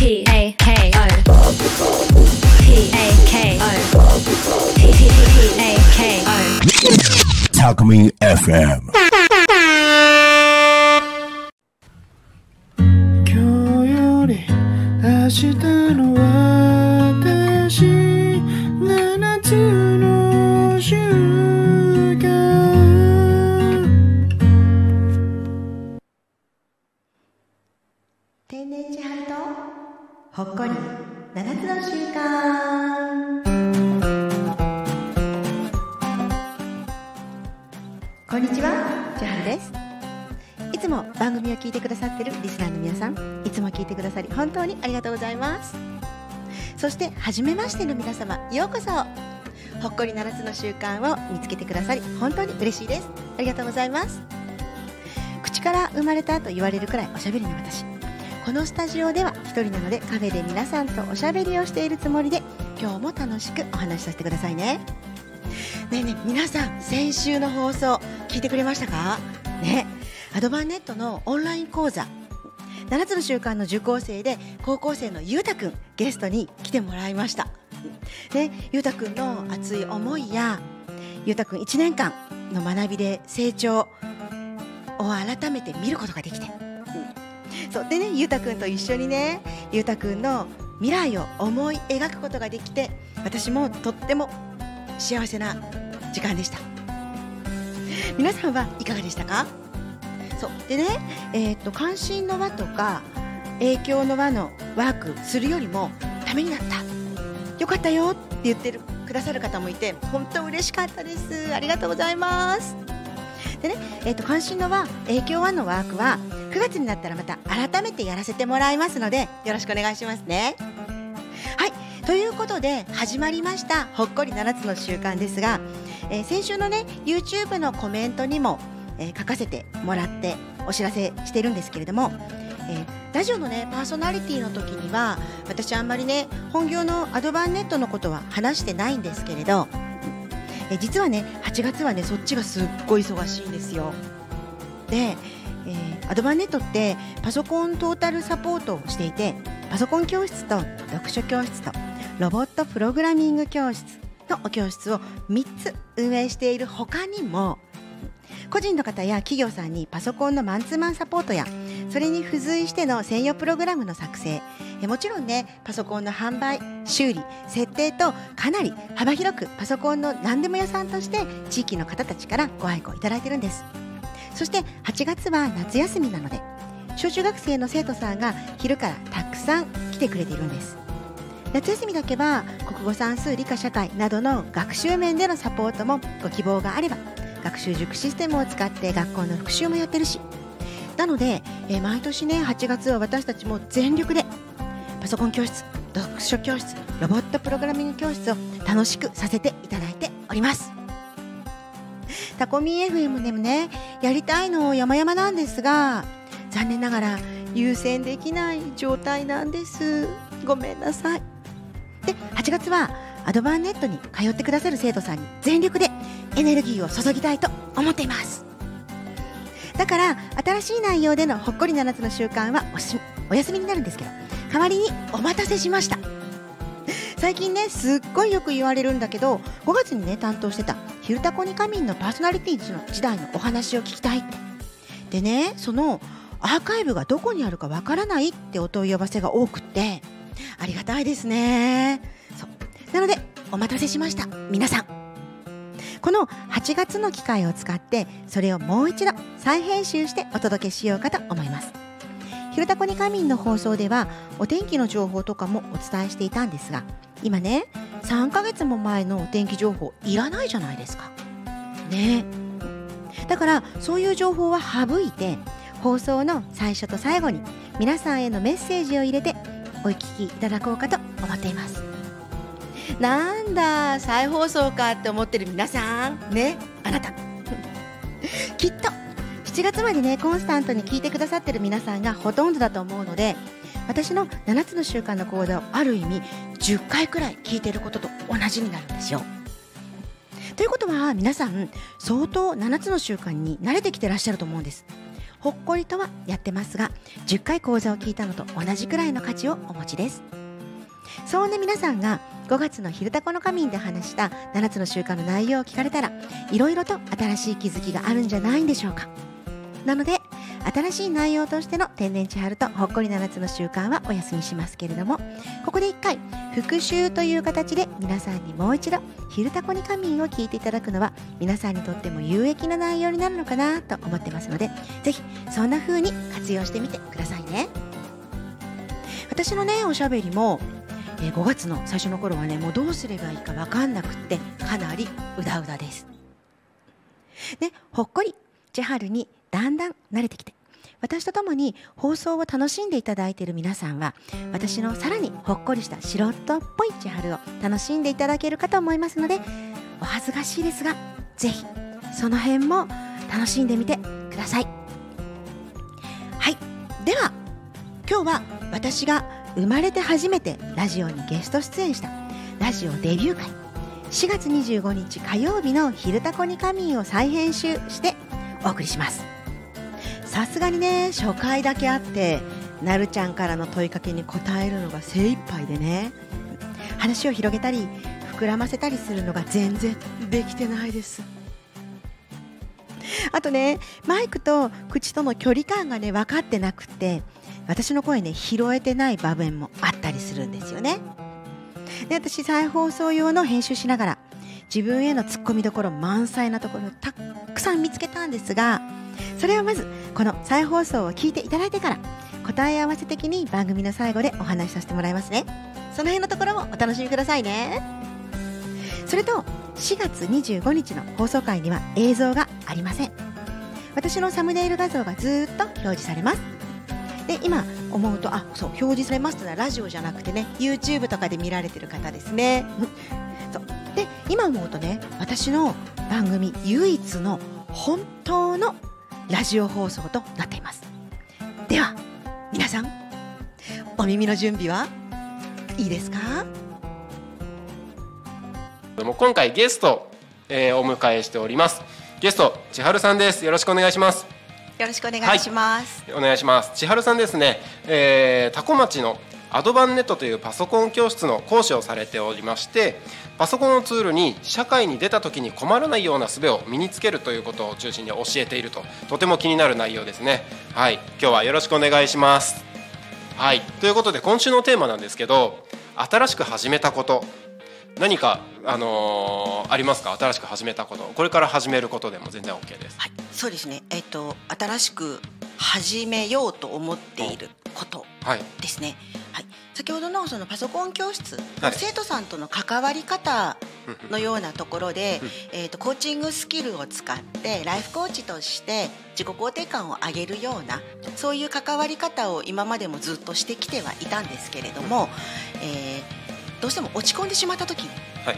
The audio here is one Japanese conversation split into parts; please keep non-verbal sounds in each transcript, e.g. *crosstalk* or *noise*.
P A K O P A K O P A K O Talkme FM. 今日より明日の そして初めましての皆様ようこそ。ほっこり七つの習慣を見つけてくださり本当に嬉しいです。ありがとうございます。口から生まれたと言われるくらいおしゃべりな私。このスタジオでは一人なのでカフェで皆さんとおしゃべりをしているつもりで今日も楽しくお話しさせてくださいね。ねえねえ皆さん先週の放送聞いてくれましたか？ね。アドバンネットのオンライン講座。7つの習慣の受講生で高校生のゆうたくんゲストに来てもらいました。ねゆうたくんの熱い思いやゆうたくん1年間の学びで成長を改めて見ることができて。そうでねゆうたくんと一緒にねゆうたくんの未来を思い描くことができて私もとっても幸せな時間でした。皆さんはいかがでしたか？そう。でね、えー、と関心の輪とか影響の輪のワークするよりもためになった。よかったよって言ってるくださる方もいて本当嬉しかったです。ありがとうございます。でね、えー、と関心の輪影響輪のワークは9月になったらまた改めてやらせてもらいますのでよろしくお願いしますね。はい。ということで始まりましたほっこり7つの習慣ですが、えー先週のね YouTube のコメントにも、えー書かせてもらってお知らせしてるんですけれども、えーラジオのねパーソナリティの時には私あんまりね本業のアドバンネットのことは話してないんですけれど、えー実はね8月はねそっちがすっごい忙しいんですよ。で、えーアドバンネットってパソコントータルサポートをしていてパソコン教室と読書教室とロボットプログラミング教室のお教室を3つ運営している他にも個人の方や企業さんにパソコンのマンツーマンサポートやそれに付随しての専用プログラムの作成。えもちろんねパソコンの販売修理設定とかなり幅広くパソコンの何でも屋さんとして地域の方たちからご愛顧いただいてるんです。そして8月は夏休みなので小中学生の生徒さんが昼からたくさん来てくれているんです。夏休みだけは国語算数理科社会などの学習面でのサポートもご希望があれば学習塾システムを使って学校の復習もやってるし。なので、えー毎年ね8月は私たちも全力でパソコン教室読書教室ロボットプログラミング教室を楽しくさせていただいております。タコミ FM でもねやりたいの山々なんですが残念ながら優先できない状態なんです。ごめんなさい。で8月はアドバンネットに通ってくださる生徒さんに全力でエネルギーを注ぎたいと思っています。だから新しい内容でのほっこり7つの習慣はおしお休みになるんですけど代わりにお待たせしました。最近ねすっごいよく言われるんだけど5月にね担当してた「ひるたこに仮眠」のパーソナリティーの時代のお話を聞きたいって。でねそのアーカイブがどこにあるかわからないってお問い合わせが多くってありがたいですね。なのでお待たせしました。皆さん。この8月の機会を使ってそれをもう一度再編集してお届けしようかと思います。ひるたこに仮眠の放送ではお天気の情報とかもお伝えしていたんですが今ね3ヶ月も前のお天気情報いらないじゃないですか。ね。だからそういう情報は省いて放送の最初と最後に皆さんへのメッセージを入れてお聞きいただこうかと思っています。なんだ再放送かって思ってる皆さんねあなた *laughs* きっと7月までねコンスタントに聞いてくださってる皆さんがほとんどだと思うので私の7つの習慣の講座をある意味10回くらい聞いてることと同じになるんですよ。ということは皆さん相当7つの習慣に慣れてきてらっしゃると思うんです。ほっこりとはやってますが10回講座を聞いたのと同じくらいの価値をお持ちですそんな皆さんが5月の「昼タコの仮眠」で話した7つの習慣の内容を聞かれたらいろいろと新しい気づきがあるんじゃないんでしょうか。なので新しい内容としての天然千春とほっこり7つの習慣はお休みしますけれどもここで1回復習という形で皆さんにもう一度「昼タコに仮眠」を聞いていただくのは皆さんにとっても有益な内容になるのかなと思ってますのでぜひそんな風に活用してみてくださいね。私のねおしゃべりもえー5月の最初の頃はねもうどうすればいいか分かんなくってかなりうだうだです。でほっこり千春にだんだん慣れてきて私と共に放送を楽しんでいただいている皆さんは私のさらにほっこりした素人っぽい千春を楽しんでいただけるかと思いますのでお恥ずかしいですがぜひその辺も楽しんでみてください。はいでは今日は私が生まれて初めてラジオにゲスト出演した。ラジオデビュー会。4月25日火曜日の「昼タコに仮眠」を再編集してお送りします。さすがにね初回だけあってなるちゃんからの問いかけに答えるのが精一杯でね話を広げたり膨らませたりするのが全然できてないです。あとねマイクと口との距離感がね分かってなくて私の声ね拾えてない場面もあったりするんですよね。で私再放送用の編集しながら自分へのツッコミどころ満載なところをたくさん見つけたんですがそれをまずこの再放送を聞いていただいてから答え合わせ的に番組の最後でお話しさせてもらいますね。その辺のところもお楽しみくださいね。それと4月25日の放送回には映像がありません。私のサムネイル画像がずっと表示されます。で今思うとあそう表示されますというのはラジオじゃなくてね YouTube とかで見られてる方ですね。そう。で今思うとね私の番組唯一の本当のラジオ放送となっています。では皆さんお耳の準備はいいですか？どうも今回ゲスト、えーお迎えしております。ゲスト千春さんです。よろしくお願いします。よろしくお願いします、お願いします。千春さんですね、えー、タコ町のアドバンネットというパソコン教室の講師をされておりましてパソコンのツールに社会に出た時に困らないような術を身につけるということを中心に教えているととても気になる内容ですね。はい。今日はよろしくお願いします。はい。ということで今週のテーマなんですけど新しく始めたこと。何か、あのーありますか？新しく始めたこと。これから始めることでも全然 OK です。はい、そうですね。えっと新しく始めようと思っていることはい。ですね。はい。先ほどのそのパソコン教室、はい。生徒さんとの関わり方のようなところで、えっとコーチングスキルを使ってライフコーチとして自己肯定感を上げるようなそういう関わり方を今までもずっとしてきてはいたんですけれども、えーどうしても落ち込んでしまった時。はい。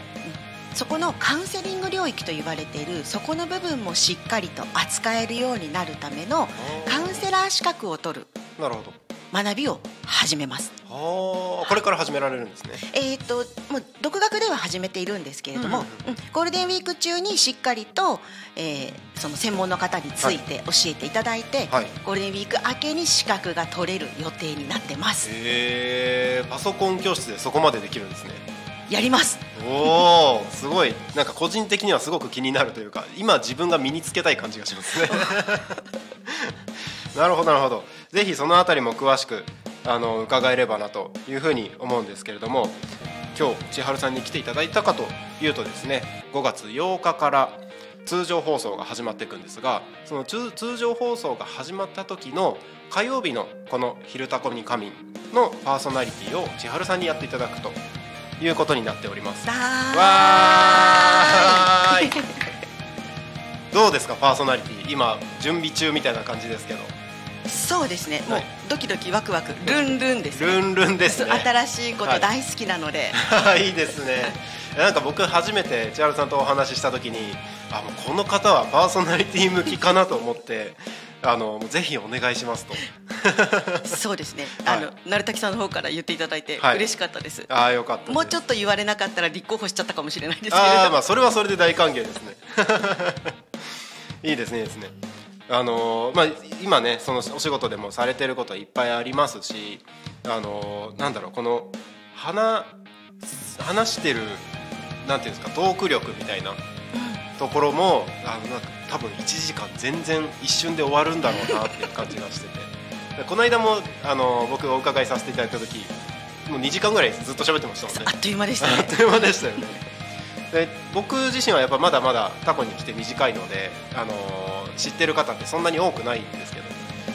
そこのカウンセリング領域と言われているそこの部分もしっかりと扱えるようになるためのカウンセラー資格を取る。なるほど学びを始めます。これから始められるんですね。えー、ともう独学では始めているんですけれども、うんうんゴールデンウィーク中にしっかりと、えーその専門の方について教えていただいて、はい。ゴールデンウィーク明けに資格が取れる予定になってます。へえパソコン教室でそこまでできるんですね。やります。おおすごい。なんか個人的にはすごく気になるというか今自分が身につけたい感じがしますね。*laughs* なるほどなるほどぜひそのあたりも詳しくあの伺えればなというふうに思うんですけれども今日千春さんに来ていただいたかというとですね5月8日から通常放送が始まっていくんですがその通通常放送が始まった時の火曜日のこの「昼タコに仮眠」のパーソナリティを千春さんにやっていただくということになっております。わーい。どうですかパーソナリティ。今準備中みたいな感じですけどそうですね。もうはいドキドキワクワク。ルンルンですね。ルンルンですね。新しいこはいと大好きなので、い。*laughs* いですね。なんか僕初めて千春さんとお話しした時にあもうこの方はパーソナリティ向きかなと思って *laughs* あのぜひお願いしますと。*laughs* そうですね。はい。あの、成滝さんの方から言っていただいてはい。嬉しかったです。ああよかったもうちょっと言われなかったら立候補しちゃったかもしれないですけれど。ああまあそれはそれで大歓迎ですね。いいですねいいですねあのーまあ、今ねそのお仕事でもされてることいっぱいありますし、あのーなんだろうこの話話してるなんていうんですかトーク力みたいなところもあのなんか多分1時間全然一瞬で終わるんだろうなっていう感じがしてて。で *laughs* この間も、あのー僕お伺いさせていただいた時もう2時間ぐらいずっと喋ってましたもんね。あっという間でした *laughs* あっねという間でしたよねで僕自身はやっぱまだまだタコに来て短いので、あのー知ってる方ってそんなに多くないんですけど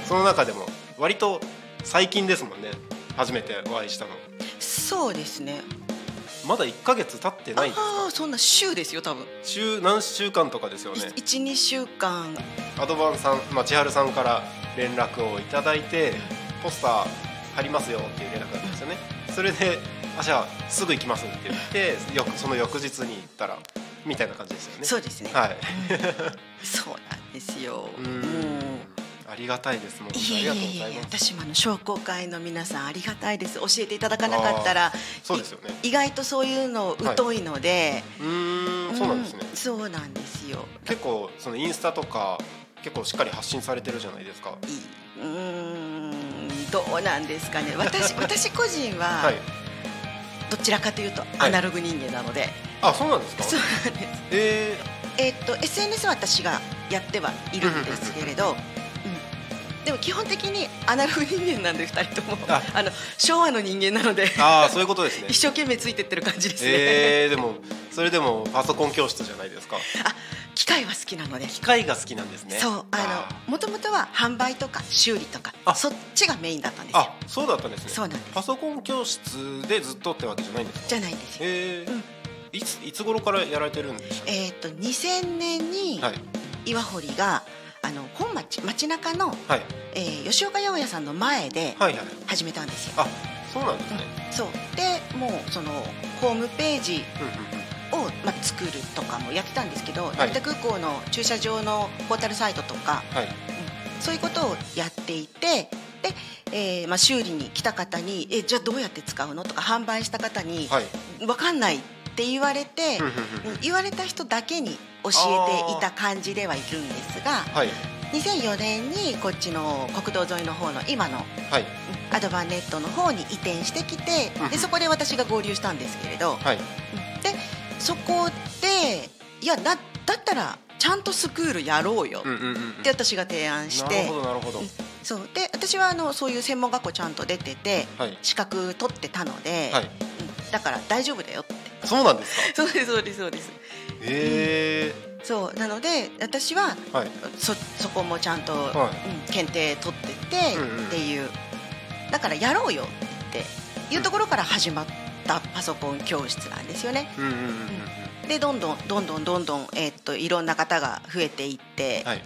その中でも割と最近ですもんね初めてお会いしたの。そうですね。まだ1ヶ月経ってないああそんな週ですよ多分。週何週間とかですよね。12週間。アドバンさん、まあ、千春さんから連絡をいただいてポスター貼りますよっていう連絡だったんですよね。それであじゃあすぐ行きますって言ってよくその翌日に行ったらみたいな感じですよね。そうですね。はい。*laughs* そうなんですよ。うありがたいですもんいえいえありがとうごいえざいます。私もあの商工会の皆さんありがたいです。教えていただかなかったらそうですよね。い意外とそういうの疎いので、うーんそうなんですね。うんそうなんですよ。結構そのインスタとか結構しっかり発信されてるじゃないですか。いいうーんどうなんですかね。私 *laughs* 私個人ははいどちらかというとアナログ人間なので、あそうなんですか？そうなんです。ええーっと SNS は私がやってはいるんですけれど、うん、でも基本的にアナログ人間なんで2人とも。あ。あの昭和の人間なのであそういうことですね。*laughs* 一生懸命ついてってる感じですね、えー、でもそれでもパソコン教室じゃないですか？あ機械は好きなので。機械が好きなんですね。そうあのもともとは販売とか修理とかあ。そっちがメインだったんですよ。あそうだったんですね。そうなんです。パソコン教室でずっとってわけじゃないんですかじゃないんですよ。えー。うん。いついつ頃からやられてるんでしょえーっと2000年にうはい岩堀があの本町街中の、はい。えー吉岡八百屋さんの前ではいはい。始めたんですよ、あそうなんですね。そう。でもうそのホームページうんうんうんを、まあ、作るとかもやってたんですけど、い。成田空港の駐車場のポータルサイトとかはい。そういうことをやっていてで、えーまあ、修理に来た方にえじゃあどうやって使うのとか販売した方に、はい。分かんないって言われて、言われた人だけに教えていた感じではいるんですがはい。2004年にこっちの国道沿いの方の今のアドバンネットの方に移転してきてうん。でそこで私が合流したんですけれど、はい。うんでそこでいやだだったらちゃんとスクールやろうよ。うんうんうんうん。って私が提案して。なるほどなるほど。うんそう。で私はあのそういう専門学校ちゃんと出ててはい。資格取ってたので、はい。うんだから大丈夫だよって。そうなんですか？*laughs* そうですそうですそうです。へそう。なので私はえはい。そそこもちゃんと、はうん、検定取っててうんうん。っていう、だからやろうよっていうところから始まったパソコン教室なんですよね。でどんどんどんどんどんどん、えーっといろんな方が増えていって、はい。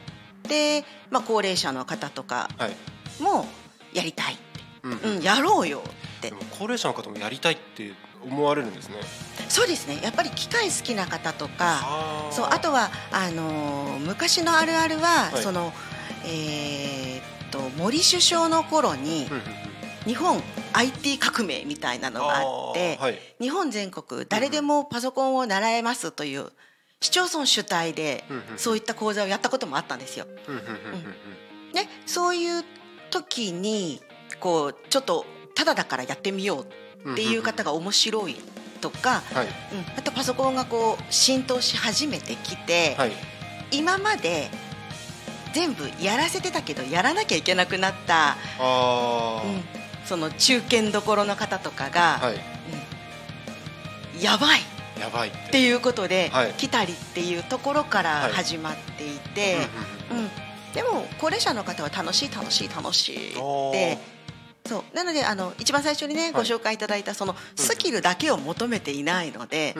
で、まあ、高齢者の方とかはい。もやりたい、うんうん。うん、やろうよって。高齢者の方もやりたいって思われるんですね。そうですね。やっぱり機械好きな方とかそうあとはあのー昔のあるあるは、はい。そのえーっと森首相の頃にうんうんうん日本 IT 革命みたいなのがあってはい。日本全国誰でもパソコンを習えますという市町村主体でそういった講座をやったこともあったんですよ。うんね、そういう時にこうちょっとただだからやってみようっていう方が面白いとか、はいうん、あとパソコンがこう浸透し始めてきて、はい。今まで全部やらせてたけどやらなきゃいけなくなった、うん、その中堅どころの方とかが、はい。うん。やばい。やばいっってていうことで、はい。来たりっていうところからはい始まっていて、うん。うん。でも高齢者の方は楽しい楽しい楽しいってそう。なのであの一番最初にね、ご紹介いただいたそのスキルだけを求めていないので、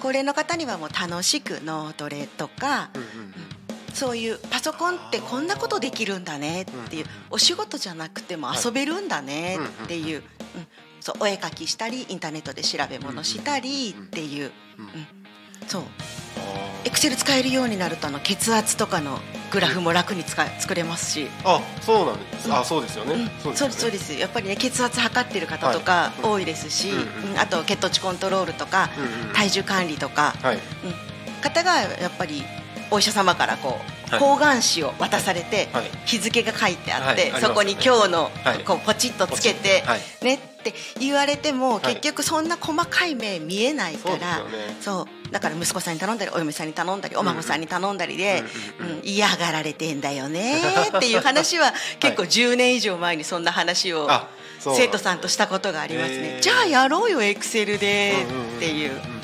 高齢の方にはもう楽しく脳トレとか、うんうんうんそういうパソコンってこんなことできるんだねっていううんお仕事じゃなくても遊べるんだねっていう,、うん。そうお絵描きしたりインターネットで調べ物したりっていう、そう。あエクセル使えるようになるとあの血圧とかのグラフも楽に使え作れますし。ーあそうなんです。あそうですよね。うん。そうですそうでです。やっぱりね血圧測ってる方とかはい。多いですし、あと血糖値コントロールとか、体重管理とか、はい。うん。方がやっぱりお医者様からこうはい。方眼紙を渡されて、はい。日付が書いてあって、そこに今日の、はい。こうポチッとつけて、ねって言われても、はい。結局そんな細かい目見えないからそうだから息子さんに頼んだりお嫁さんに頼んだりお孫さんに頼んだりで、うんうんうんうん。嫌がられてんだよね *laughs* っていう話は結構10年以上前にそんな話を生徒さんとしたことがありますね。じゃあやろうよエクセルでっていう。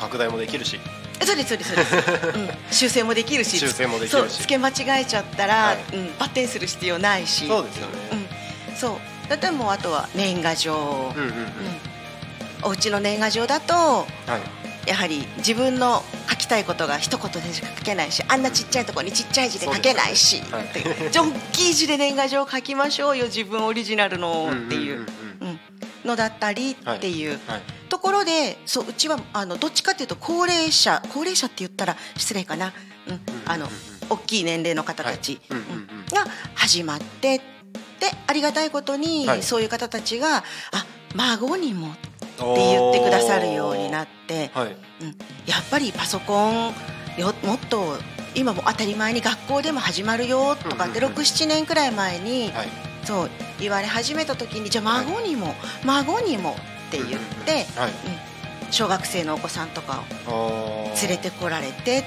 拡大もできるしそうですそうですそうです、*laughs* うん、修正もできるし。修正もできるし。そう付け間違えちゃったら、はい。うん、バッテンする必要ないし。そうですよね。うん、そう。だってもうあとは年賀状、うんうんうん。うん。お家の年賀状だとはい。やはり自分の書きたいことが一言でしか書けないしあんなちっちゃいところにちっちゃい字で書けないし、そうですってじゃあ大きい字で年賀状書きましょうよ自分オリジナルのっていううん。うんうんうんのだったりっていう、はいところでそううちはあのどっちかっていうと高齢者高齢者って言ったら失礼かな、うん。あの大きい年齢の方たち、が始まってでありがたいことに、はい。そういう方たちがあ孫にもって言ってくださるようになって、はい。うん、やっぱりパソコンよもっと今も当たり前に学校でも始まるよとかってうんうんうん。67年くらい前に、はい。そう言われ始めた時にじゃあ孫にも、孫にもって言って、はい。うん小学生のお子さんとかを連れてこられてっ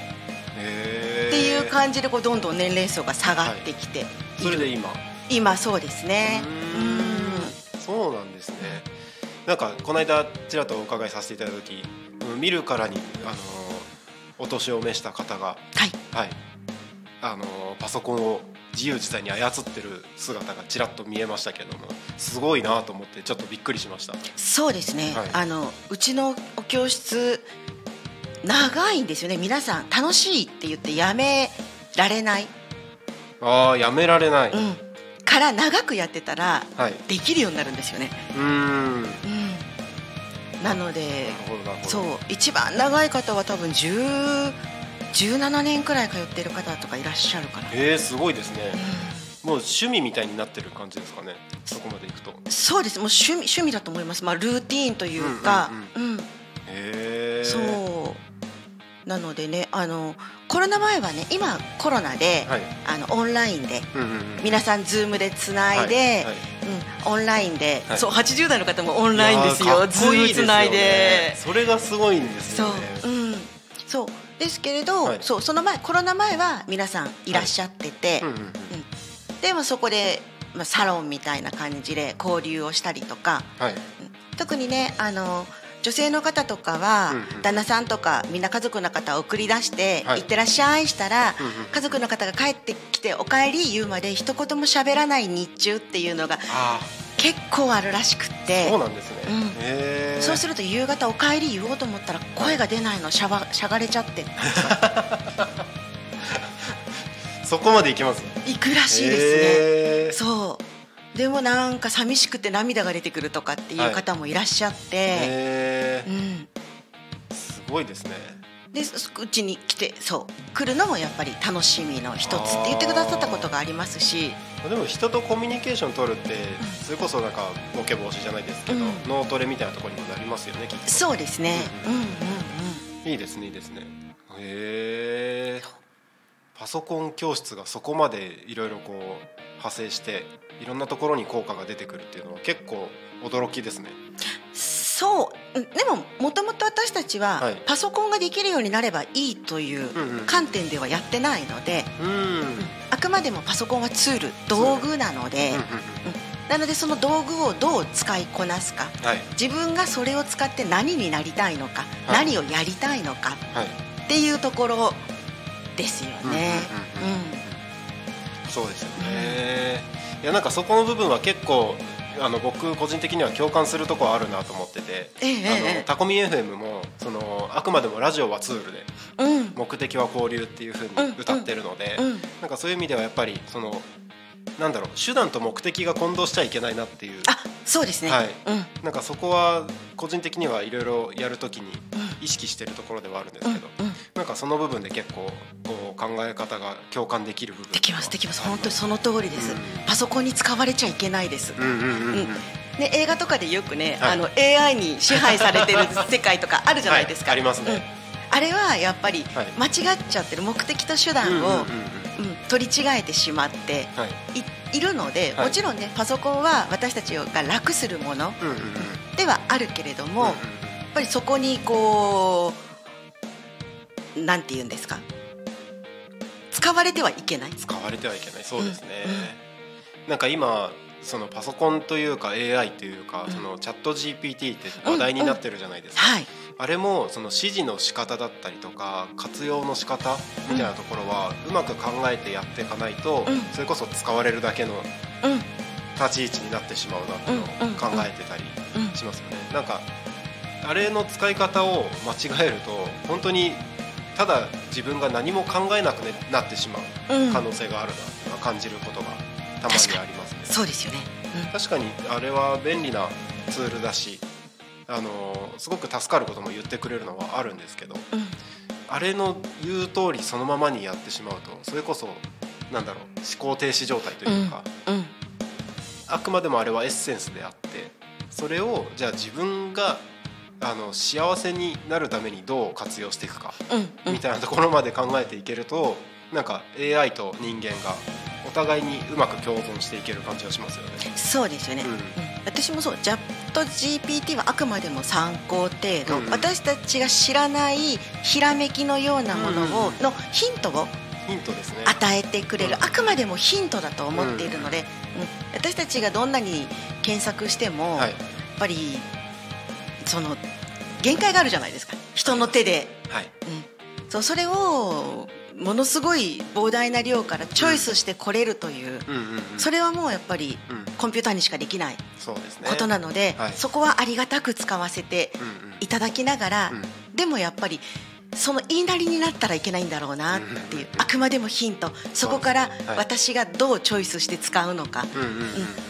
ていう感じでこうどんどん年齢層が下がってきてい。る、それで今？今そうですね。うーん。そうなんですね。なんかこの間ちらっとお伺いさせていただいた時うん見るからにあのお年を召した方がはい。はい。あのパソコンを自由自在に操ってる姿がちらっと見えましたけどもすごいなと思ってちょっとびっくりしました。そうですね、はい。あのうちのお教室長いんですよね。皆さん楽しいって言ってやめられない、ああやめられない、うん、から長くやってたらはい。できるようになるんですよね、うーん。なのでそう。一番長い方は多分10 17年くらい通ってる方とかいらっしゃるかな、えー、すごいですね。うもう趣味みたいになってる感じですかねそこまでいくと。んそうです。もう趣味趣味だと思います、まあ、ルーティーンというか、うんへえ。そう。なのでねあのコロナ前はね今コロナで、はい。あのオンラインでうんうんうん皆さんズームでつないで、はい。はいうん、オンラインで、はい。そう80代の方もオンラインですよ。いやーかっこいいズームつないで。ですよねそれがすごいんですそう。よね、うん、そうですけれど、はい。そうその前コロナ前は皆さんいらっしゃってて、でもそこで、まあ、サロンみたいな感じで交流をしたりとかはい。特にねあの女性の方とかは、うんうん。旦那さんとかみんな家族の方を送り出して「はい。行ってらっしゃい」したら、うんうん家族の方が帰ってきて「おかえり」言うまで一言も喋らない日中っていうのがあ結構あるらしくて。そうなんですね、うん。そうすると夕方「おかえり」言おうと思ったら声が出ないのしゃばしゃがれちゃって。*laughs* そこまでいきます？行くらしいですね。そう。でもなんか寂しくて涙が出てくるとかっていう方もいらっしゃって、へー。うん、すごいですねですうちに来てそう。来るのもやっぱり楽しみの一つって言ってくださったことがありますし。でも人とコミュニケーション取るってそれこそなんかボケ防止じゃないですけど、うん。脳トレみたいなところにもなりますよねきっと。そうですね、ううんん、うんいいですねいいですね。へえパソコン教室がそこまでいろいろこう派生していろんなところに効果が出てくるっていうのは結構驚きですねそう。うんでももともと私たちははい。パソコンができるようになればいいといううんうん観点ではやってないので、うん。うんあくまでもパソコンはツール道具なので、うんなのでその道具をどう使いこなすかはい。自分がそれを使って何になりたいのか、はい。何をやりたいのかはい。っていうところですよね。うんうん。うん。そうですよね。いやなんかそこの部分は結構あの僕個人的には共感するところあるなと思ってて、えええあえのタコミ FM もそのあくまでもラジオはツールでうん。目的は交流っていうふうに歌ってるので、うん。なんかそういう意味ではやっぱりそのなんだろう手段と目的が混同しちゃいけないなっていう。あそうですね。はい。うん。なんかそこは個人的にはいろいろやるときに意識してるところではあるんですけど、うんうん。なんかその部分で結構こう考え方が共感できる部分できますできます。本当にその通りです、うん。パソコンに使われちゃいけないです、うんうんうんうん、うん。ね、映画とかでよくね、はい。あの AI に支配されてる世界とかあるじゃないですか、はい。ありますね。うん。あれはやっぱりはい。間違っちゃってる目的と手段を取り違えてしまってはい。いいるので、はい。もちろんねパソコンは私たちが楽するものではあるけれども、やっぱりそこにこうなんて言うんですか？使われてはいけない。使われてはいけない。そうですね、うん。なんか今そのパソコンというか AI というか、うん。そのチャット GPT って話題になってるじゃないですか、はい、あれもその指示の仕方だったりとか活用の仕方みたいなところはうまく考えてやっていかないと、うん。それこそ使われるだけのうん。立ち位置になってしまうなってのをうん。うん。考えてたりうんしますよね。なんかあれの使い方を間違えると本当にただ自分が何も考えなくなってしまううん。可能性があるなっていうのは感じることがたまにあります。ね。そうですよね。確かにあれは便利なツールだしあのすごく助かることも言ってくれるのはあるんですけどうん。うんあれの言う通りそのままにやってしまうとそれこそなんだろう思考停止状態というか、うん。あくまでもあれはエッセンスであってそれをじゃあ自分があの幸せになるためにどう活用していくかうん。うん。みたいなところまで考えていけるとなんか AI と人間がお互いにうまく共存していける感じがしますよね。そうですよね、うん。うん私もそう。チャット GPT はあくまでも参考程度、うん。うん私たちが知らないひらめきのようなものを、うん。のヒントをヒントですね。与えてくれる、うん。あくまでもヒントだと思っているので、うん。私たちがどんなに検索しても、はい。やっぱりその限界があるじゃないですか。人の手で、はい。うん、そうそれをものすごい膨大な量からチョイスしてこれるという、それはもうやっぱりうん。コンピューターにしかできない。ことなので、はい。そこはありがたく使わせていただきながら、うんでもやっぱりその言いなりになったらいけないんだろうなっていう、うんあくまでもヒント。そこから私がどうチョイスして使うのか、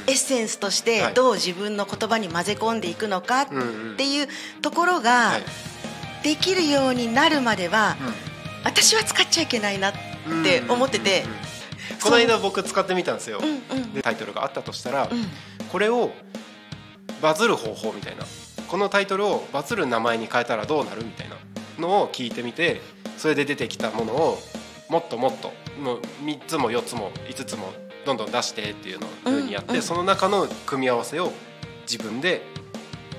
エッセンスとしてはい。どう自分の言葉に混ぜ込んでいくのかっていうところがはい。できるようになるまでは、私は使っちゃいけないなって思ってて。この間僕使ってみたんですよ、うんうん。でタイトルがあったとしたら、うん。これをバズる方法みたいな。このタイトルをバズる名前に変えたらどうなるみたいな。のを聞いてみてそれで出てきたものをもっともっともう3つも4つも5つもどんどん出してっていうのをふうにやって、うんうんその中の組み合わせを自分で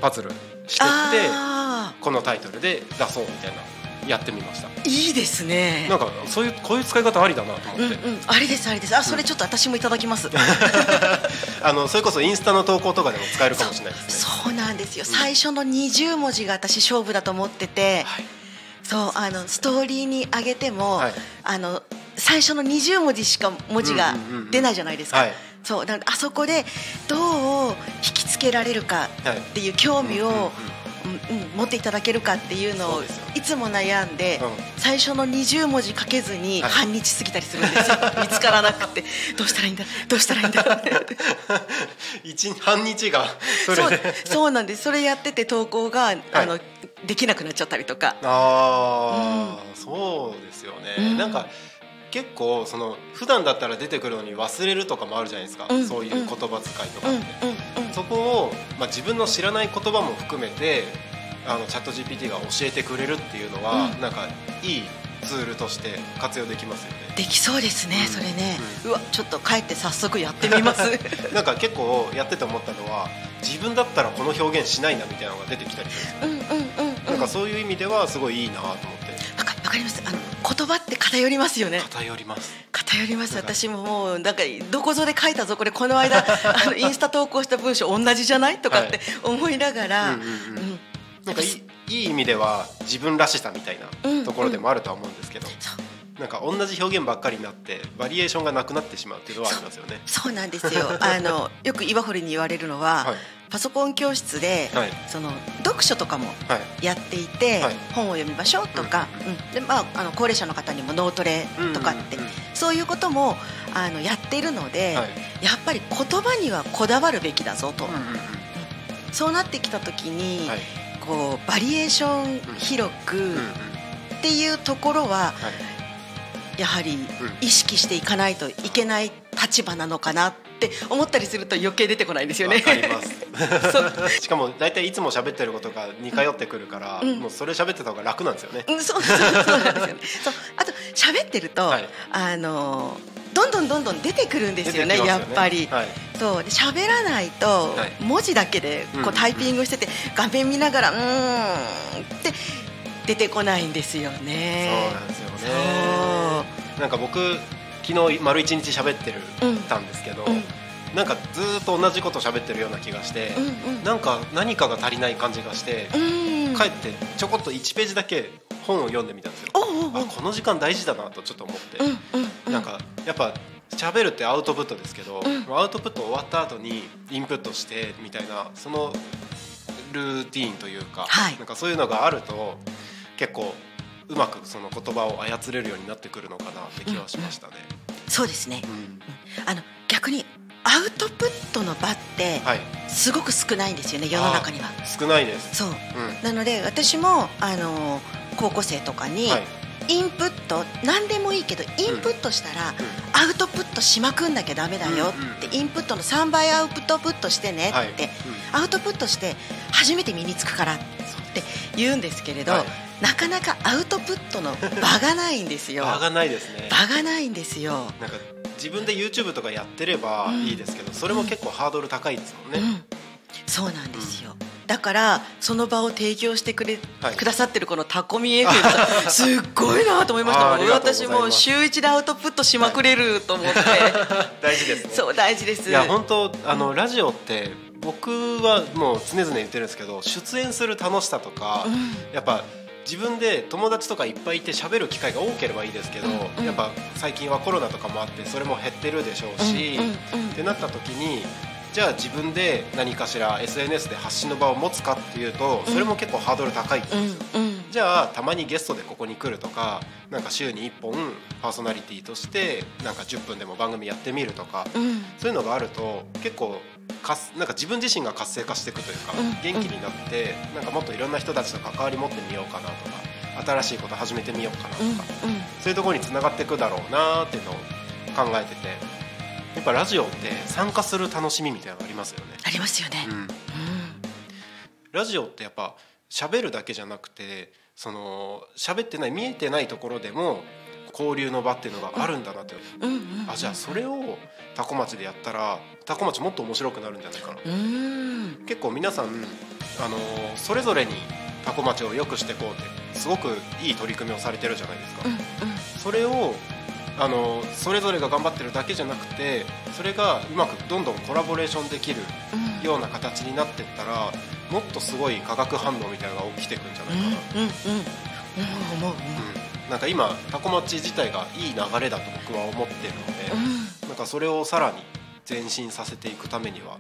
パズルしてってあこのタイトルで出そうみたいなやってみました。ーいいですね。なんかそういうこういう使い方ありだなと思うんって、うんあれですあれです。あそれちょっと私もいただきます、*laughs* あのそれこそインスタの投稿とかでも使えるかもしれないですね。そうなんですよ、うん。最初の20文字が私勝負だと思ってて、はい。そうあのストーリーに上げても、はい。あの最初の20文字しか文字がうんうんうんうん。出ないじゃないですか、はい。そうなのであそこでどう引きつけられるかはいっていう興味を、うんうんうんうんうん持っていただけるかっていうのをいつも悩んで、うん。最初の20文字書けずにはい。半日過ぎたりするんですよ、*laughs* 見つからなくて。どうしたらいいんだ？どうしたらいいんだ？*laughs* 一半日がそそうれで。そうなんです。それやってて投稿が、あのできなくなっちゃったりとか。ああ、そうですよね、うん。なんか結構その普段だったら出てくるのに忘れるとかもあるじゃないですか、うんそういう言葉遣いとかうんって、うんうんそこを、まあ、自分の知らない言葉も含めてあのチャット GPT が教えてくれるっていうのは、うん。なんかいいツールとして活用できますよね。できそうですね、うん。それね、うわちょっと帰って早速やってみます。*laughs* なんか結構やってて思ったのは自分だったらこの表現しないなみたいなのが出てきたりするんですよ。うんうんうんうん。なんかそういう意味ではすごいいいなと思ってわかります。あの言葉って偏りますよね。偏ります。偏ります。私ももうなんかどこぞで書いたぞこれこの間 *laughs* あのインスタ投稿した文章同じじゃない？とかって思いながら、うんうんうん。うん。なんかいいいい意味では自分らしさみたいうん。なところでもあるとは思うんですけど、そう。なんか同じ表現ばっかりになってバリエーションがなくなってしまうっていうのはありますよね。そうなんですよ。あのよく岩堀に言われるのは、はい。パソコン教室で、はい。その読書とかもはい。やっていて、はい。本を読みましょうとか、でまあ、あの高齢者の方にも脳トレとかって、そういうこともあのやっているので、はい。やっぱり言葉にはこだわるべきだぞと、そうなってきた時に、はい。こうバリエーション広くっていうところははい。やはりうん。意識していかないといけない立場なのかなって思ったりすると余計出てこないんですよね。*laughs* しかも大体いつも喋ってることが似通ってくるから、うん。もうそれ喋ってた方が楽なんですよね。うんそうそうそうなんですよね。*laughs* そう。あと喋ってると、はい。あのどんどんどんどん出てくるんですよね出てきますやっぱり。はい。そうで喋らないとはい。文字だけでうん。こうタイピングしてて画面見ながらうーんって出てこないんですよそうね。なんですよね。そなんか僕昨日丸一日喋ってるうんたんですけど、うん。なんかずーっと同じこと喋ってるような気がして、うんうん。なんか何かが足りない感じがして、うん。帰ってちょこっと1ページだけ本を読んでみたんですよ。あこの時間大事だなとちょっと思って、うん。なんかやっぱ喋るってアウトプットですけど、うん。アウトプット終わった後にインプットしてみたいなそのルーティーンというか、はい。なんかそういうのがあると結構うまくその言葉を操れるようになってくるのかなって気はしましたね。そうですね。うん。あの逆にアウトプットの場ってはい、すごく少ないんですよね世の中には。少ないです。そう。うん。なので私もあの高校生とかにはい。インプット何でもいいけどインプットしたらアウトプットしまくんなきゃダメだようんってインプットの3倍アウトプットしてねはい。ってアウトプットして初めて身につくからって言うんですけれどはいなかなかアウトプットの場がないんですよ。場がないですね。場がないんですよ。なんか自分で YouTube とかやってればいいですけど、それも結構ハードル高いですもんね。うん、そうなんですよ、だからその場を提供してくれ、はい。くださってるこのタコミ FM さんすっごいなと思いましたあーありがとうござ私もう週一でアウトプットしまくれると思って、*laughs* 大事ですね。そう大事です。いや本当あのラジオって僕はもう常々言ってるんですけど出演する楽しさとか、うんやっぱ自分で友達とかいっぱいいて喋る機会が多ければいいですけど、うんうん。やっぱ最近はコロナとかもあってそれも減ってるでしょうし、うんうんうん。ってなった時にじゃあ自分で何かしら SNS で発信の場を持つかっていうとそれも結構ハードル高いんですよ。うんうん。じゃあたまにゲストでここに来るとかなんか週に1本パーソナリティとしてなんか10分でも番組やってみるとか、うん。そういうのがあると結構かすなんか自分自身が活性化していくというか、うん。元気になってなんかもっといろんな人たちと関わり持ってみようかなとか新しいこと始めてみようかなとか、そういうところにつながっていくだろうなっていうのを考えててやっぱラジオって参加する楽しみみたいなのがありますよね。ありますよね、うん。うん。ラジオってやっぱ喋るだけじゃなくてその喋ってない見えてないところでも交流の場っていうのがあるんだなって、うんうんあじゃあそれをタコ町でやったらタコ町もっと面白くなるんじゃないかな。うん。結構皆さんあのそれぞれにタコ町を良くしていこうってすごくいい取り組みをされてるじゃないですか、うんうん。それをあのそれぞれが頑張ってるだけじゃなくてそれがうまくどんどんコラボレーションできるうんような形になっていったらもっとすごい化学反応みたいなのが起きていくんじゃないかな、うんうんうん。思う思ううんなんか今タコ町自体がいい流れだと僕は思ってるので、うん。なんかそれをさらに前進させていくためには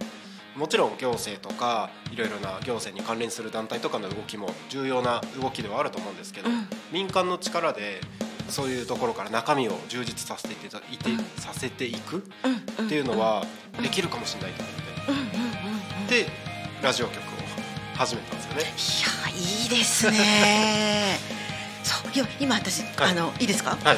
もちろん行政とかいろいろな行政に関連する団体とかの動きも重要な動きではあると思うんですけど、うん。民間の力でそういうところから中身を充実させていっていて、させていくうんっていうのはできるかもしれないと思って、うんうんうんうん。でラジオ局を始めたんですよね。いやいいですね *laughs* そういや今私、はい。あのいいですか、はい。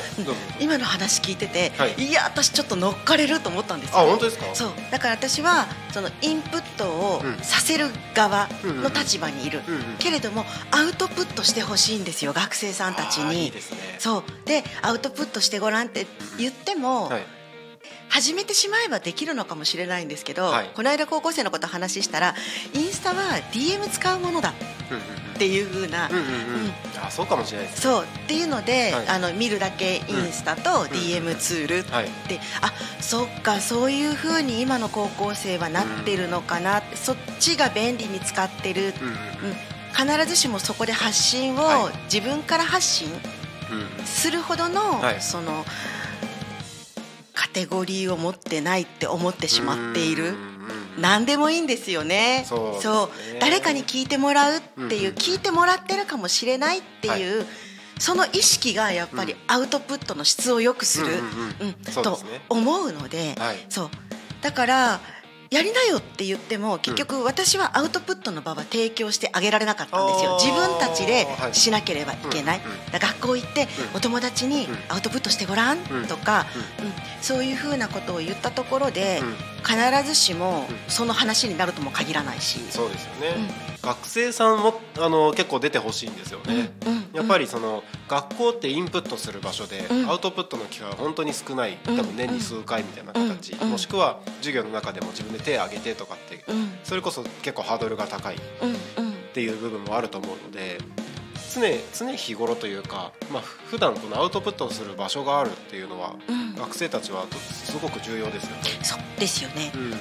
今の話聞いてて、はい。い、や私ちょっと乗っかれると思ったんですよあ本当ですか？そう。だから私はそのインプットをうん。させる側の立場にいる、うんうんけれどもアウトプットしてほしいんですよ学生さんたちに。ね。そう。でアウトプットしてごらんって言っても、はい始めてしまえばできるのかもしれないんですけど、はい。この間高校生のこと話したらインスタは DM 使うものだっていう風な、うんうんうんうん。うん。あそうかもしれないですそう。っていうので、はい。あの見るだけインスタと DM ツールって、はい。あそっかそういう風に今の高校生はなってるのかなそっちが便利に使ってる、うん必ずしもそこで発信をはい。自分から発信うんするほどの、はい。そのカテゴリーを持ってないって思ってしまっている。何でもいいんですよね。そうですね。誰かに聞いてもらうっていう、聞いてもらってるかもしれないっていう、その意識がやっぱりうん。アウトプットの質を良くする、うんうんうん。と思うので、はい。そう。だからやりなよって言っても結局私はアウトプットの場は提供してあげられなかったんですよ。自分たちではい。しなければいけない、学校行ってうん。お友達にうん。アウトプットしてごらんうん。とか、うん。そういうふうなことを言ったところで、うん。必ずしもうん。その話になるとも限らないし、そうですよね、うん。学生さんもあの結構出てほしいんですよね。うんうんやっぱりその学校ってインプットする場所で、うん。アウトプットの機会は本当に少ない。多分年に数回みたいな形、もしくは授業の中でも自分で手を挙げてとかって、うん。それこそ結構ハードルが高いっていう部分もあると思うので常常日頃というか、まあ普段このアウトプットをする場所があるっていうのは、うん。学生たちはすごく重要ですよね。そうですよね。うん。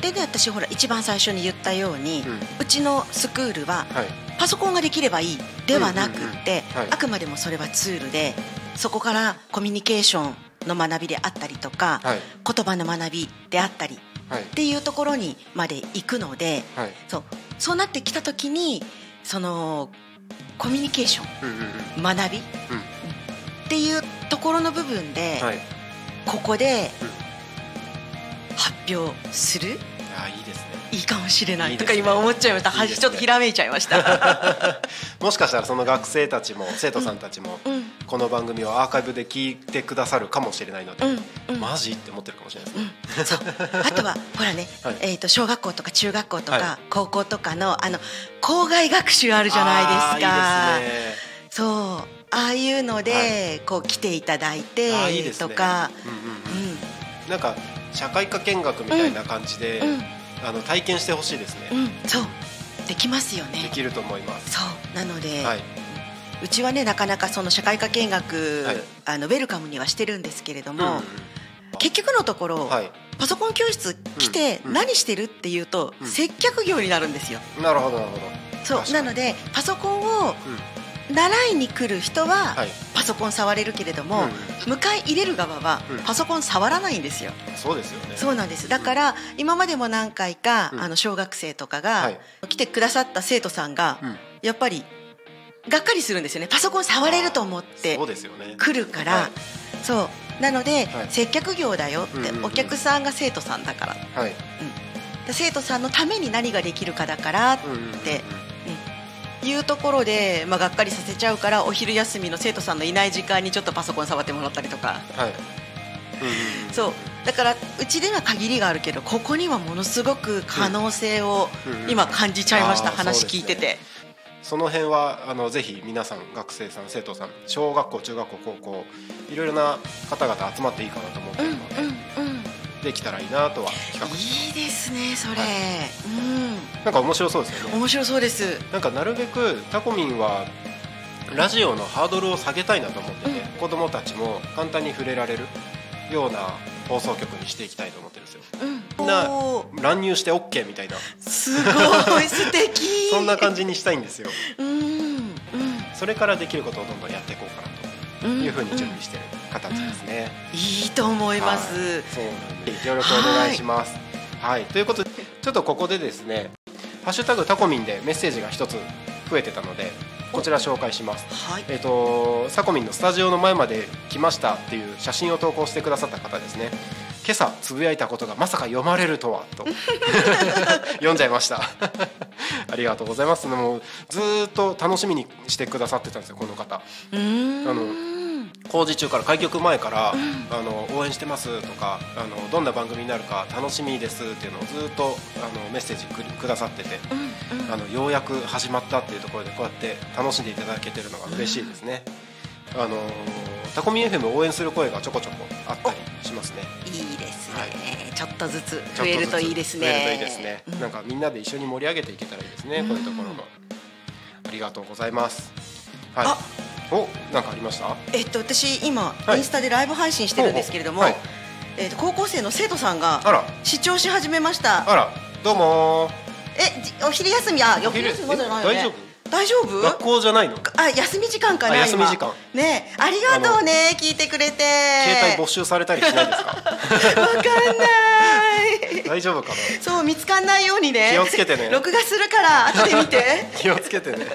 でね私ほら一番最初に言ったように、うちのスクールははい。パソコンができればいいではなくって、あくまでもそれはツールでそこからコミュニケーションの学びであったりとか、はい。言葉の学びであったりはいっていうところにまで行くのではい。そう。そうなってきた時にそのコミュニケーション学び、っていうところの部分で、はい。ここでうん。発表する。あいいですねいいかもしれないとか今思っちゃいました。ちょっとひらめいちゃいました。*laughs* もしかしたらその学生たちも生徒さんたちもうんこの番組をアーカイブで聞いてくださるかもしれないので、うん。うん。マジって思ってるかもしれないですね、うん。あとはほらね、*laughs* はい。えー、と小学校とか中学校とか、は高校とかのあの校外学習あるじゃないですか。あーいね。そう。ああいうので、こう来ていただいてとか、うんうんうん。なんか社会科見学みたいな感じで、うんあの体験してほしいですね、うんうん、そう。できますよね。できると思います、そう。なので、はい、うちはねなかなかその社会科見学、はい。あのウェルカムにはしてるんですけれども、うんうん結局のところ、はい。パソコン教室来てうん何してるっていうと、うん。接客業になるんですよ。なるほどなるほど。そう。なのでパソコンをうん習いに来る人ははい。パソコン触れるけれども、うん。迎え入れる側はうん。パソコン触らないんですよ。そうですよね。そうなんです。だから今までも何回か、うん。あの小学生とかはがい。来てくださった生徒さんが、うん。やっぱりがっかりするんですよね。パソコン触れると思って来るから、はい。そう。なので、はい。接客業だよって、うんうんうん。お客さんが生徒さんだから。はい。で生徒さんのために何ができるかだからっうんうんうんうん。ていうところで、まあ、がっかりさせちゃうからお昼休みの生徒さんのいない時間にちょっとパソコン触ってもらったりとか。はい。うんうんうん。そう。だからうちでは限りがあるけどここにはものすごく可能性をうんうん。今感じちゃいました、あー話そうですね。聞いてて。その辺はあのぜひ皆さん学生さん生徒さん小学校中学校高校いろいろな方々集まっていいかなと思ってうんるので、うんうんできたらいいなとは企いいですねそれ、はうなんか面白そうですよね。ん面白そうです。なんかなるべくタコミンはラジオのハードルを下げたいなと思ってて、子供たちも簡単に触れられるような放送局にしていきたいと思ってるんですよ。うん。みんな乱入して OK みたいな。すごい素敵。*laughs* そんな感じにしたいんですよ。うんうん。それからできることをどんどんやっていこうかなとうんいうふうに準備してる形ですね、いいと思います、はい。そうなんで協力お願いします。はい、ということでちょっとここでですね「ハッシュタグタコミン」でメッセージが一つ増えてたのでこちら紹介します。はい。えっ、とサコミンのスタジオの前まで来ましたっていう写真を投稿してくださった方ですね。今朝つぶやいたことがまさか読まれるとはと。*laughs* 読んじゃいました。*laughs* ありがとうございます。もうずーっと楽しみにしてくださってたんですよこの方。うーん。あの工事中から開局前から、あの応援してますとかあのどんな番組になるか楽しみですっていうのをずっとあのメッセージくくださってて、あのようやく始まったっていうところでこうやって楽しんでいただけてるのが嬉しいですね。あのタコミ FM を応援する声がちょこちょこあったりしますね。いいですね、はいちょっとずつちょっ増えるといいですね増えるといいですね。うんなんかみんなで一緒に盛り上げていけたらいいですね。こういうところも。ありがとうございます。はい。あお、なんかありました？えっと私今、はい。インスタでライブ配信してるんですけれども、はい。えっと高校生の生徒さんがあら、視聴し始めました。あら、どうもえじお昼休みあお昼休みまだない。よねえ大丈夫？大丈夫？学校じゃないの？あ休み時間かなあ休み今時間。ねありがとうね聞いてくれて。携帯没収されたりしないですか？*laughs* わかんない。大丈夫かな？そう見つかんないようにね。気をつけてね。録画するから後で見て。*laughs* 気をつけてね。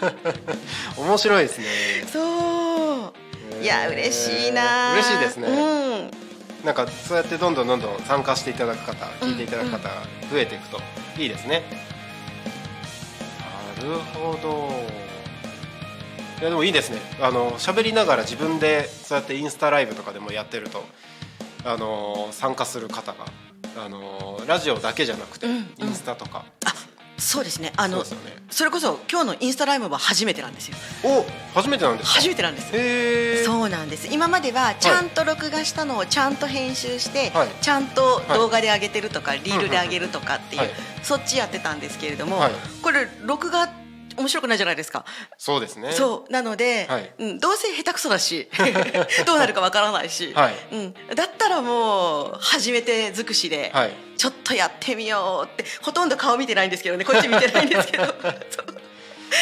*laughs* 面白いですね。そう。いや嬉しいな。嬉しいですね。うん。なんかそうやってどんどんどんどん参加していただく方、聞いていただく方が増えていくといいですね。なるほど。いやでもいいですね。あの喋りながら自分でそうやってインスタライブとかでもやってると、あの参加する方が、あのラジオだけじゃなくて、うんうんインスタとか、そうですね。あのそね。それこそ今日のインスタライブは初めてなんですよ。お初めてなんですか？初めてなんです。そうなんです。今まではちゃんと録画したのをちゃんと編集して、はい。ちゃんと動画で上げてるとか、リールで上げるとかっていう、はい。そっちやってたんですけれども、はい。これ録画面白くないじゃないですか、そうですね。そう。なので、はい。うん、どうせ下手くそだし *laughs* どうなるかわからないし、はい。うん、だったらもう初めて尽くしで、はい。ちょっとやってみようってほとんど顔見てないんですけどねこっち見てないんですけど *laughs*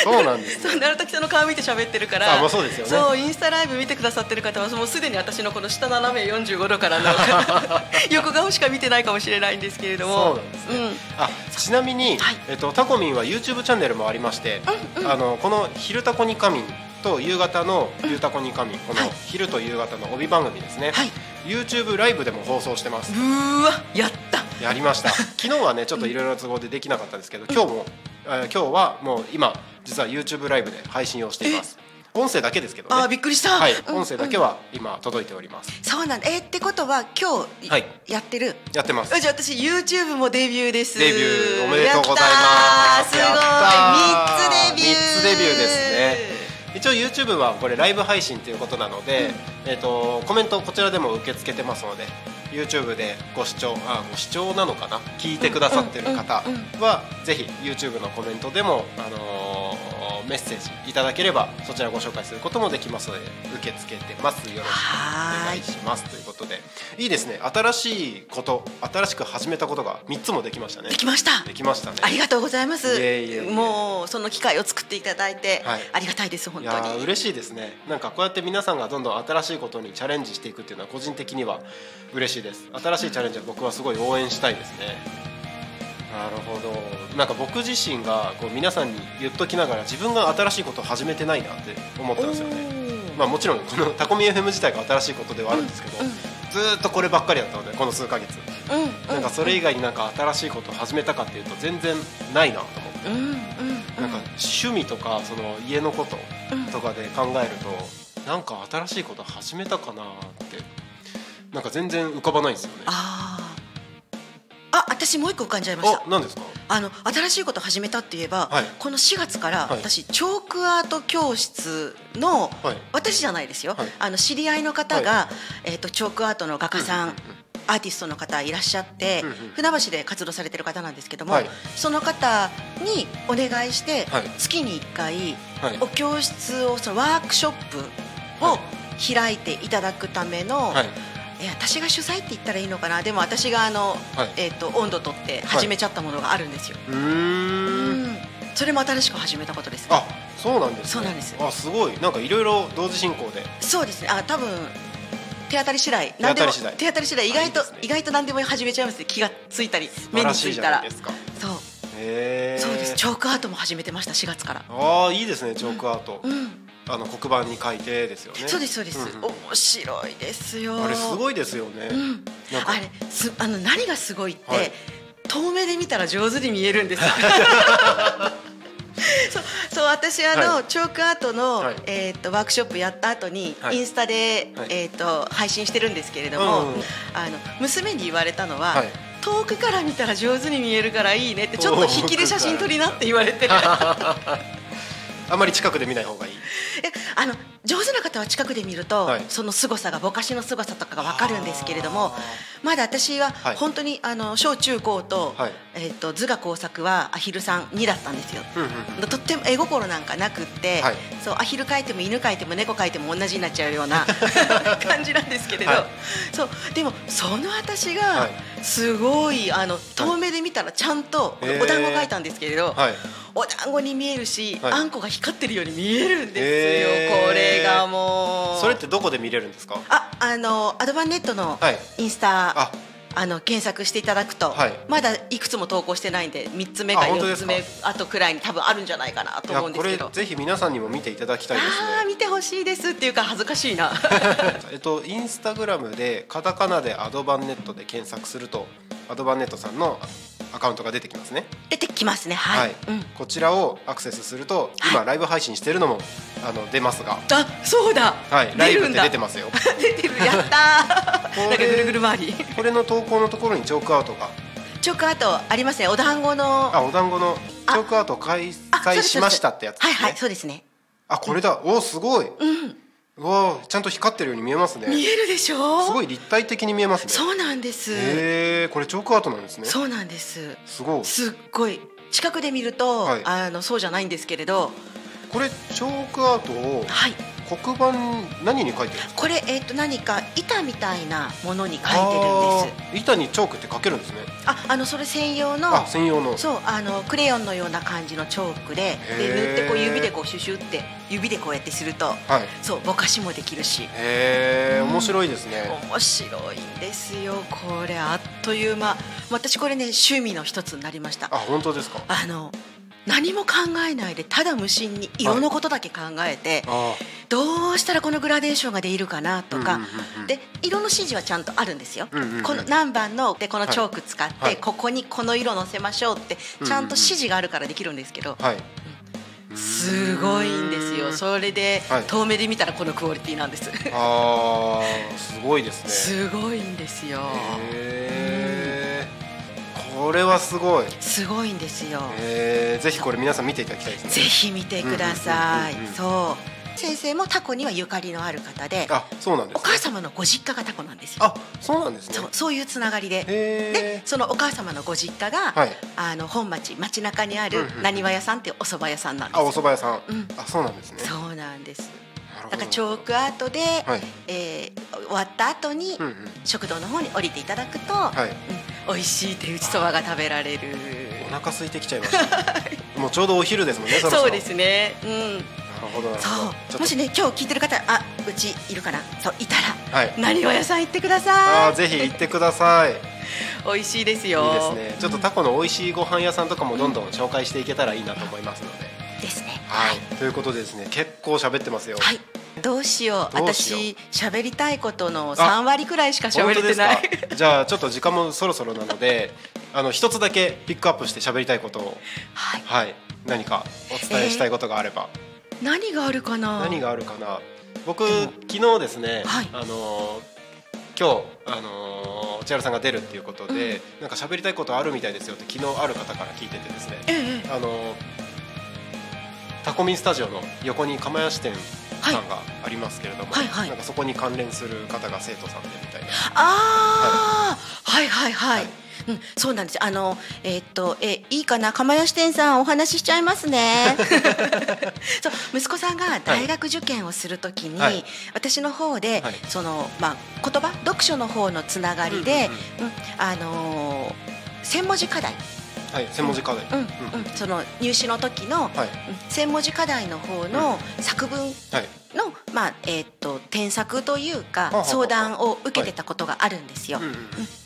そうなんですそうね鳴滝さんの顔見て喋ってるからあまあそうですよね。そうインスタライブ見てくださってる方はもうすでに私のこの下斜め45度からの *laughs* 横顔しか見てないかもしれないんですけれども。そうなんですね。あちなみに、はい。えっと、タコミンは YouTube チャンネルもありまして、あのこの「昼タコに仮眠」と夕方の「ゆうたこに仮眠」このはい。昼と夕方の帯番組ですね、はい。YouTube ライブでも放送してます。うーわやった。やりました。昨日はねちょっといろいろ都合でできなかったですけど今日も、えー今日はもう今実は YouTube ライブで配信をしています。音声だけですけどね。あーびっくりした。はい。うん音声だけは今届いております。そうなんだ。えーってことは今日、はい。やってる？やってます。あじゃあ私 YouTube もデビューです。デビューおめでとうございます。やったー。すごい。やったー3つデビュー。三つデビューですね。一応 YouTube はこれライブ配信ということなので、えー、とコメントこちらでも受け付けてますので YouTube でご視聴あご視聴なのかな？聞いてくださってる方うんうんはぜひ YouTube のコメントでも、あのーメッセージいただければそちらご紹介することもできますので受け付けてます。よろしくお願いします。ということでいいですね。新しいこと新しく始めたことが3つもできましたね。できました。できましたね。ありがとうございます。いえいえいえもうその機会を作っていただいて、はい。ありがたいです本当に。嬉しいですね。なんかこうやって皆さんがどんどん新しいことにチャレンジしていくっていうのは個人的には嬉しいです。新しいチャレンジは僕はすごい応援したいですねなるほど。なんか僕自身がこう皆さんに言っときながら自分が新しいことを始めてないなって思ったんですよね。まあもちろんこのタコミ FM 自体が新しいことではあるんですけど、うんうん。ずーっとこればっかりだったのでこの数ヶ月。うんうん。なんかそれ以外になんか新しいことを始めたかっていうと全然ないなと思って。なんか趣味とかその家のこととかで考えるとなんか新しいこと始めたかなってなんか全然浮かばないんですよね。あ私もう一個浮かんじゃいました。あ、何ですか？あの新しいことを始めたって言えば、はい。この4月からはい。私、チョークアート教室の、はい。私じゃないですよ、はい。あの知り合いの方が、はえー、とチョークアートの画家さん、うんうんアーティストの方いらっしゃって、船橋で活動されてる方なんですけども、はい。その方にお願いして、はい。月に1回はい。お教室をそのワークショップを開いていただくための、はい。え私が主催って言ったらいいのかな。でも私があの、はい。えー、と温度取って始めちゃったものがあるんですよ、うー。うん。んそれも新しく始めたことです。ねあ、そうなんです、ね。そうなんです。あ、すごい。なんかいろいろ同時進行で。そうですね。あ多分手当たり次第。何でも手当たり次第。意外とね。意外と何でも始めちゃいますね気がついたり素目についたら。そう。そうです。チョークアートも始めてました4月から。ああ、いいですね。チョークアート。うんあの黒板に書いてですよね。そうですそうです、んん。面白いですよ。あれすごいですよね。うん。あれすあの何がすごいって、はい。遠目で見たら上手に見えるんですよ。*laughs* そうそう私あの、はい。チョークアートの、はい。えー、とワークショップやった後に、はい。インスタで、はい。えー、と配信してるんですけれども、うんうん。あの娘に言われたのは、はい。遠くから見たら上手に見えるからいいねってちょっと引きで写真撮りなって言われて。*laughs* あまり近くで見ない方がいい。えあの上手な方は近くで見ると、はい。その凄さがぼかしの凄さとかが分かるんですけれどもまだ私ははい。本当に、あの小中高と,、はい。えー、と図画工作はアヒルさん2だったんですよ。とっても絵心なんかなくって、はい。そうアヒル描いても犬描いても猫描いても同じになっちゃうような *laughs* 感じなんですけれど、はい。そうでもその私がはい。すごいあの遠目で見たらちゃんとお団子描いたんですけれど、はい。お団子に見えるし、はい。あんこが光ってるように見えるんですよ、これがも。うそれってどこで見れるんですか？ああのアドバンネットのはい。インスタ、あ。あの検索していただくと、はい。まだいくつも投稿してないんで3つ目か4あ本当ですか？つ目あとくらいに多分あるんじゃないかなと思うんですけど。ぜひ皆さんにも見ていただきたいです。ああね。見てほしいですっていうか恥ずかしいな。*laughs* えっとインスタグラムでカタカナでアドバンネットで検索するとアドバンネットさんのアカウントが出てきますね。出てきますね。はい、うん、こちらをアクセスすると今ライブ配信してるのもあの出ますが、あそうだ、はい、ライブって出てますよ。*laughs* 出てる。やったー。これぐるぐる回り。これの投稿のところにチョークアウトが。チョークアートありますね。お団子の。あお団子のあ。チョークアート開催しましたってやつですね。はいはいそうですね。あこれだ。おすごい、うわちゃんと光ってるように見えますね。見えるでしょ？すごい立体的に見えますね。そうなんです、へえこれチョークアートなんですね。そうなんです。すごい。すっごい。近くで見ると、はい。あのそうじゃないんですけれど。これチョークアートをはい黒板何に書いてるこれ、えっと何か板みたいなものに書いてるんです。板にチョークって書けるんですね。ああのそれ専用のあ専用の。そうあのクレヨンのような感じのチョークでで塗ってこう指でこうシュシュって指でこうやってするとはい。そうぼかしもできるし。へえうん。面白いですね。面白いんですよこれ。あっという間。私これね趣味の一つになりました。あ本当ですか？あの何も考えないでただ無心に色のことだけ考えて、あどうしたらこのグラデーションが出るかなとか、で色の指示はちゃんとあるんですよ、この何番のでこのチョーク使って、はい。ここにこの色のせましょうってちゃんと指示があるからできるんですけど、はい。すごいんですよ。それで、はい。遠目で見たらこのクオリティなんです。すごいですね。すごいんですよ。へえこれはすごい。すごいんですよ。えーぜひこれ皆さん見ていただきたいですね。ぜひ見てください。うんうんうんうんそう。先生もタコにはゆかりのある方であそうなんですね。お母様のご実家がタコなんですよ。あそうなんですね。そうそういうつながりで。へでそのお母様のご実家が、はい。あの本町街中にあるなにわ屋さんっていうお蕎麦屋さんなんですあお蕎麦屋さん、うん。あそうなんですね。そうなんです。なるほど。だからチョークアートで、はい。えー終わった後に、うんうん。食堂の方に降りていただくと、はい。うん、美味しい手打ちそばが食べられる。お腹空いてきちゃいました。もうちょうどお昼ですもんねそうですね。うん。なるほど。なるそうもしね今日聞いてる方あうちいるかな？そういたら。はい。なにわ屋さん行ってくだあさい。ーぜひ行ってください。いい美味しいですよ。ですね。ちょっとタコの美味しいご飯屋さんとかもどんどん紹介していけたらいいなと思いますので、ですね。はい、ということでですね結構喋ってますよ。はいどうしよう。私喋りたいことの3割くらいしか喋れてない。*laughs* じゃあちょっと時間もそろそろなのであの一つだけピックアップして喋りたいことを。はい。はい。何かお伝えしたいことがあれば、何があるかな？何があるかな？僕昨日ですね、はい。あのー今日あのー千原さんが出るっていうことで、なんか喋りたいことあるみたいですよって昨日ある方から聞いててですね。ええ。あのータコミンスタジオの横に釜屋支店さんがありますけれども、はいはい。なんかそこに関連する方が生徒さんでみたいな。ああ、はい、はいはい。はい。うん、そうなんです。あの、えーっと、え、いいかな、釜屋支店さん、お話ししちゃいますね。*laughs* そう、息子さんが大学受験をするときに、はい。私の方で、はい。その、まあ、言葉、読書の方のつながりで、うん、あのー千文字課題、はい専門字課題、うん、うん、その入試の時の、はい。うん千文字課題の方の作文はい。の、まあえーっと添削というか相談を受けてたことがあるんですよ。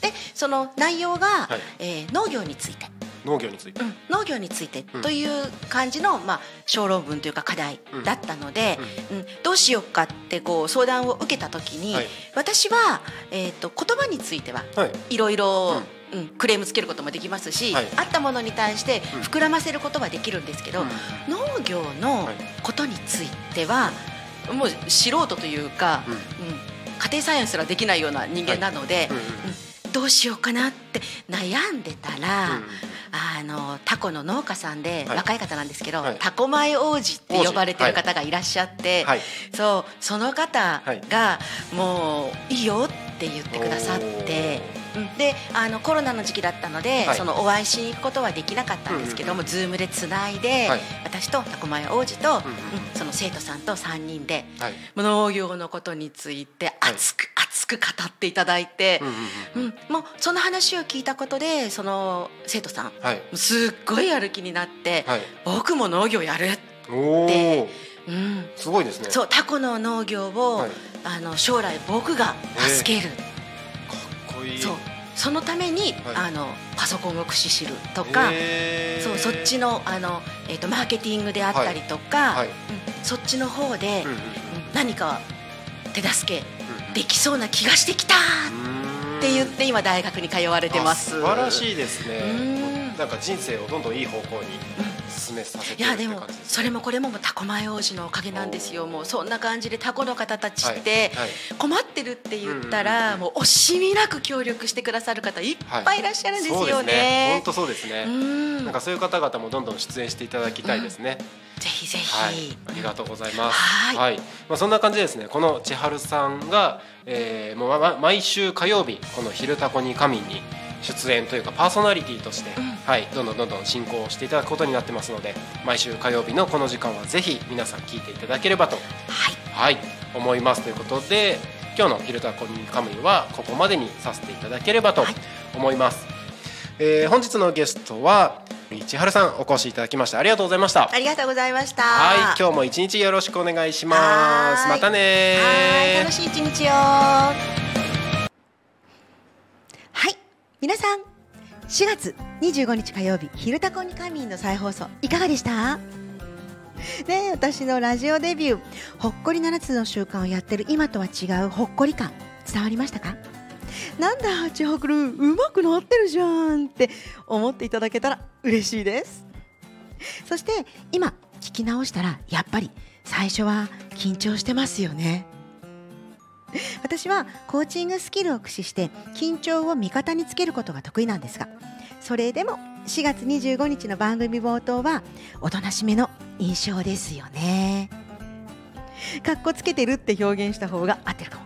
でその内容が、はい。えー農業について、農業について、うん農業についてという感じの、まあ、小論文というか課題だったので、うん。どうしようかってこう相談を受けた時に、はい。私は、えー、と言葉についてははい。いろいろ、うんクレームつけることもできますし、はい。あったものに対してうん。膨らませることはできるんですけど、うん。農業のはいことについてはもう素人というか、うん。うん。家庭菜園すらできないような人間なので、うんうんうん。どうしようかなって悩んでたら、うんあのタコの農家さんで、はい。若い方なんですけど、はい。タコ米王子って呼ばれてる方がいらっしゃって、はい。そうその方が、もういいよって言ってくださって。うん。であのコロナの時期だったので、はい。そのお会いしに行くことはできなかったんですけども、ズームでつないで、はい。私とタコ米王子と、うんうんその生徒さんと3人ではい。農業のことについて熱く、熱く語っていただいてうん、うんうんもうその話を聞いたことでその生徒さんすっごいやる気になって、はい。僕も農業やる、おでおうん、すごいですね。そうタコの農業を、はい。あの将来僕が助ける、かっこいい。そう。そのために、はい。あのパソコンを駆使するとか、へー。そうそっちのあの、えー、とマーケティングであったりとか、はい。うん。そっちの方で、うんうんうん。何か手助けうんできそうな気がしてきたって言って今大学に通われてます。あ素晴らしいですうねんなんか人生をどんどんいい方向に進めさせていやでもそれもこれももうタコ前王子のおかげなんですよ。もうそんな感じでタコの方たちってはいはい。困ってるって言ったらもう惜しみなく協力してくださる方い。っぱいいらっしゃるんですよね。ね。本。当そうですね、うん。なんかそういう方々もどんどん出演していただきたいですね、ぜひぜひ、はい、ありがとうございます。はい。まあそんな感じでですね。この千春さんが、えー、もう毎週火曜日この昼タコに神に出演というかパーソナリティとして、はい、どんどんどんどん進行していただくことになってますので、毎週火曜日のこの時間はぜひ皆さん聞いていただければと、はいはい、思いますということで、今日の昼タコに神はここまでにさせていただければと思います。えー本日のゲストは千春さんお越しいただきましてありがとうございました。ありがとうございました。はい、今日も一日よろしくお願いします。またねーはい楽しい一日を。皆さん4月25日火曜日「昼タコに仮眠」の再放送いかがでした？ね私のラジオデビュー「ほっこり7つの習慣」をやってる今とは違うほっこり感伝わりましたか？なんだ千春うまくなってるじゃんって思っていただけたら嬉しいです。そして今聞き直したらやっぱり最初は緊張してますよね。*laughs* 私はコーチングスキルを駆使して緊張を味方につけることが得意なんですがそれでも4月25日の番組冒頭はおとなしめの印象ですよね。かっこつけてるって表現した方が合ってるかも。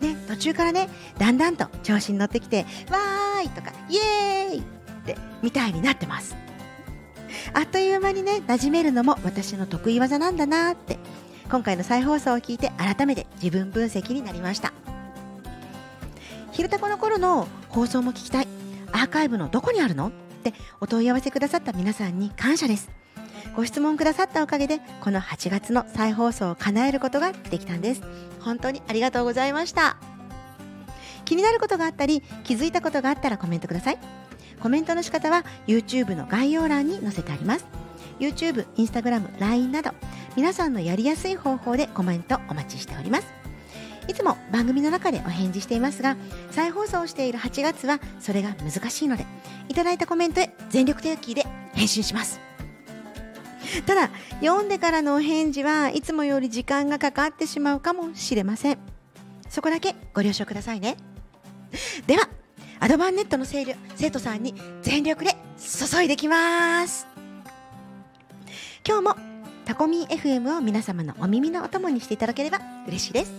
ね途中からねだんだんと調子に乗ってきてわーいとかイエーイってみたいになってます。あっという間にね馴染めるのも私の得意技なんだなって今回の再放送を聞いて改めて自分分析になりました「昼タコの頃の放送も聞きたい。アーカイブのどこにあるの?」ってお問い合わせくださった皆さんに感謝です。ご質問くださったおかげでこの8月の再放送を叶えることができたんです。本当にありがとうございました。気になることがあったり気づいたことがあったらコメントください。コメントの仕方は YouTube の概要欄に載せてあります。YouTube、Instagram、LINE など皆さんのやりやすい方法でコメントお待ちしております。いつも番組の中でお返事していますが再放送している8月はそれが難しいのでいただいたコメントへ全力手記で返信します。ただ読んでからのお返事はいつもより時間がかかってしまうかもしれません。そこだけご了承くださいね。ではアドバンネットの生徒生徒さんに全力で注いできます。今日もタコミン FM を皆様のお耳のお供にしていただければ嬉しいです。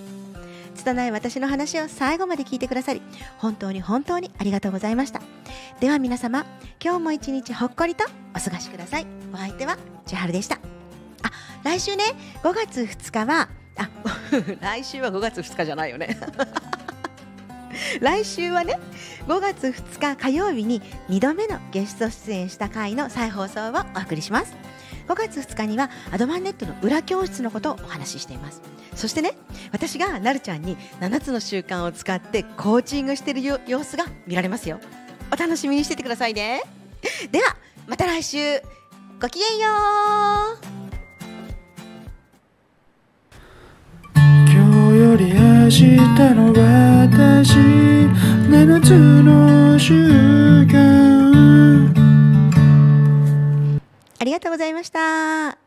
拙い私の話を最後まで聞いてくださり本当に本当にありがとうございました。では皆様今日も一日ほっこりとお過ごしください。お相手は千春でした。あ来週ね5月2日はあ *laughs* 来週は5月2日じゃないよね。*laughs* 来週はね5月2日火曜日に2度目のゲスト出演した回の再放送をお送りします。5月2日にはアドバンネットの裏教室のことをお話ししています。そしてね私がなるちゃんに7つの習慣を使ってコーチングしている様子が見られますよ。お楽しみにしててくださいね。ではまた来週。ごきげんよう。今日より明日の私7つの習慣。ありがとうございました。